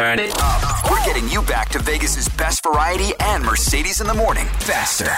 Turn it up. We're getting you back to Vegas's best variety and Mercedes in the morning. Faster.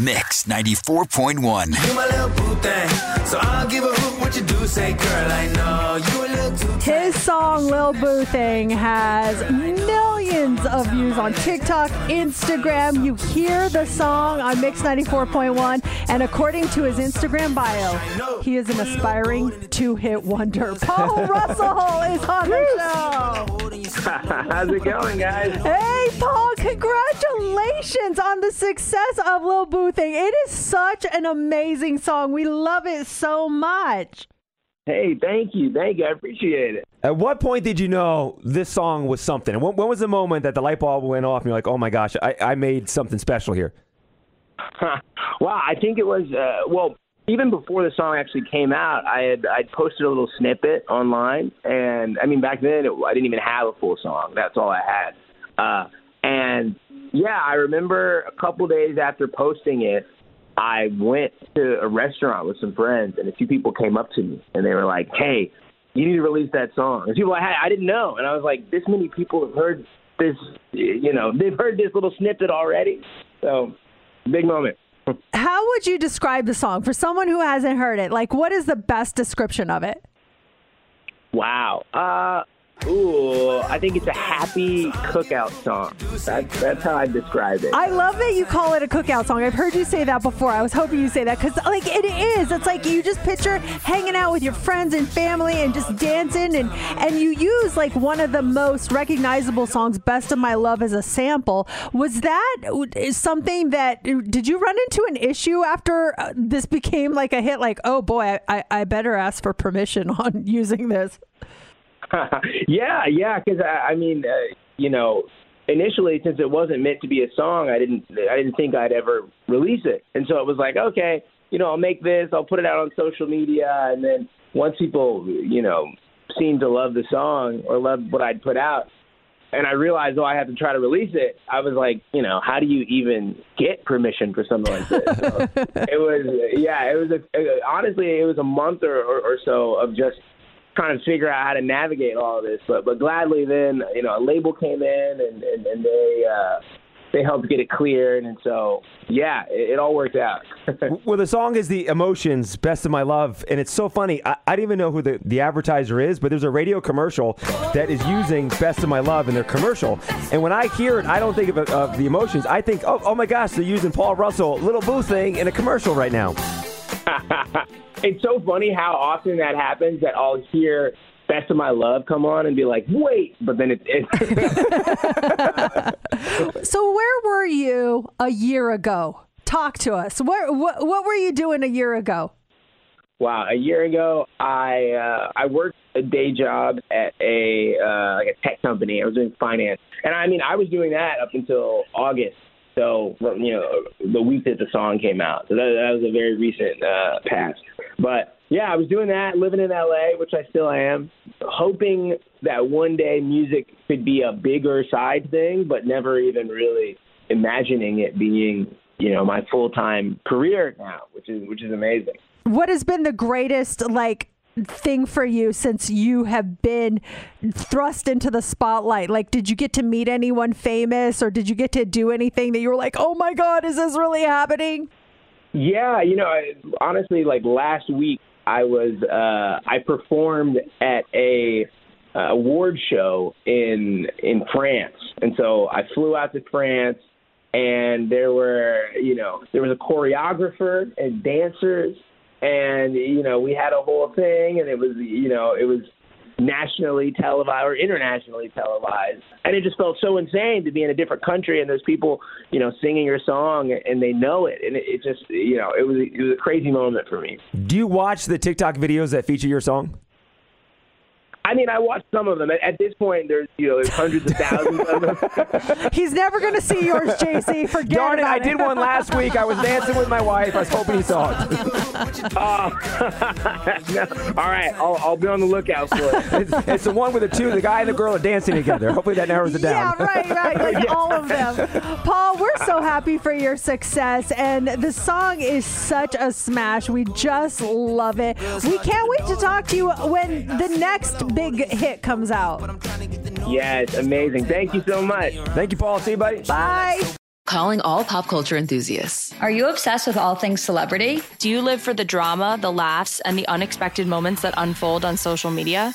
Mix 94.1. You my little boo thing, so I'll give a hoot what you do. Say, girl, I know you a little too His song Lil Boo Thang has millions of views on TikTok, Instagram. You hear the song on Mix 94.1, and according to his Instagram bio, he is an aspiring two hit wonder. Paul Russell is on the show. How's it going, guys? Hey, Paul, congratulations on the success of Lil Boo Thang. It is such an amazing song. We love it so much. Hey, thank you, thank you. I appreciate it. At what point did you know this song was something? And When, when was the moment that the light bulb went off and you're like, oh my gosh, I, I made something special here? wow, I think it was uh, well. Even before the song actually came out, I had I posted a little snippet online, and I mean back then it, I didn't even have a full song. That's all I had. Uh, and yeah, I remember a couple days after posting it, I went to a restaurant with some friends, and a few people came up to me and they were like, "Hey, you need to release that song." And people I had, I didn't know, and I was like, "This many people have heard this, you know, they've heard this little snippet already." So, big moment. How would you describe the song for someone who hasn't heard it? Like, what is the best description of it? Wow. Uh, ooh, I think it's a happy cookout song. That's that's how I describe it. I love that you call it a cookout song. I've heard you say that before. I was hoping you say that because, like, it is. It's like you just picture hanging out with your friends and family and just dancing, and and you use like one of the most recognizable songs, "Best of My Love," as a sample. Was that something that did you run into an issue after uh, this became like a hit? Like, oh boy, I, I, I better ask for permission on using this. yeah, yeah. Because I, I mean, uh, you know, initially since it wasn't meant to be a song, I didn't I didn't think I'd ever release it, and so it was like, okay, you know, I'll make this, I'll put it out on social media, and then once people, you know, seemed to love the song or love what I'd put out. And I realized, oh, I have to try to release it. I was like, you know, how do you even get permission for something like this? So it was, yeah, it was a, honestly, it was a month or, or, or so of just trying to figure out how to navigate all of this. But but gladly then you know a label came in and and, and they uh, they helped get it cleared, and so yeah, it, it all worked out. well, the song is the emotions, best of my love, and it's so funny. I, I don't even know who the, the advertiser is, but there's a radio commercial that is using best of my love in their commercial. And when I hear it, I don't think of, of the emotions. I think, oh, oh my gosh, they're using Paul Russell, little boo thing in a commercial right now. it's so funny how often that happens that I'll hear Best of My Love come on and be like, wait, but then it. it So where were you a year ago? Talk to us. Where, what, what were you doing a year ago? wow, a year ago, I uh, I worked a day job at a uh, like a tech company. I was doing finance, and I mean, I was doing that up until August. So you know, the week that the song came out. So that, that was a very recent uh, past. But yeah, I was doing that, living in LA, which I still am, hoping that one day music could be a bigger side thing, but never even really imagining it being, you know, my full time career now, which is which is amazing. What has been the greatest like thing for you since you have been thrust into the spotlight? Like, did you get to meet anyone famous, or did you get to do anything that you were like, "Oh my God, is this really happening?" Yeah, you know, I, honestly, like last week, I was uh, I performed at a uh, award show in in France, and so I flew out to France, and there were you know there was a choreographer and dancers, and you know we had a whole thing, and it was you know it was nationally televised or internationally televised. And it just felt so insane to be in a different country and there's people, you know, singing your song and they know it. And it, it just, you know, it was it was a crazy moment for me. Do you watch the TikTok videos that feature your song? I mean, I watched some of them. At, at this point, there's you know there's hundreds of thousands of them. He's never going to see yours, JC. Forget Darn it! I did one last week. I was dancing with my wife. I was hoping he saw it. Oh, no. all right. I'll, I'll be on the lookout for it. It's, it's the one with the two. The guy and the girl are dancing together. Hopefully that narrows it down. Yeah, right, right. Like all of them. Paul, we're so happy for your success. And the song is such a smash. We just love it. We can't wait to talk to you when the next big hit comes out. Yes, it's amazing. Thank you so much. Thank you, Paul. See you, buddy. Bye. Calling all pop culture enthusiasts. Are you obsessed with all things celebrity? Do you live for the drama, the laughs, and the unexpected moments that unfold on social media?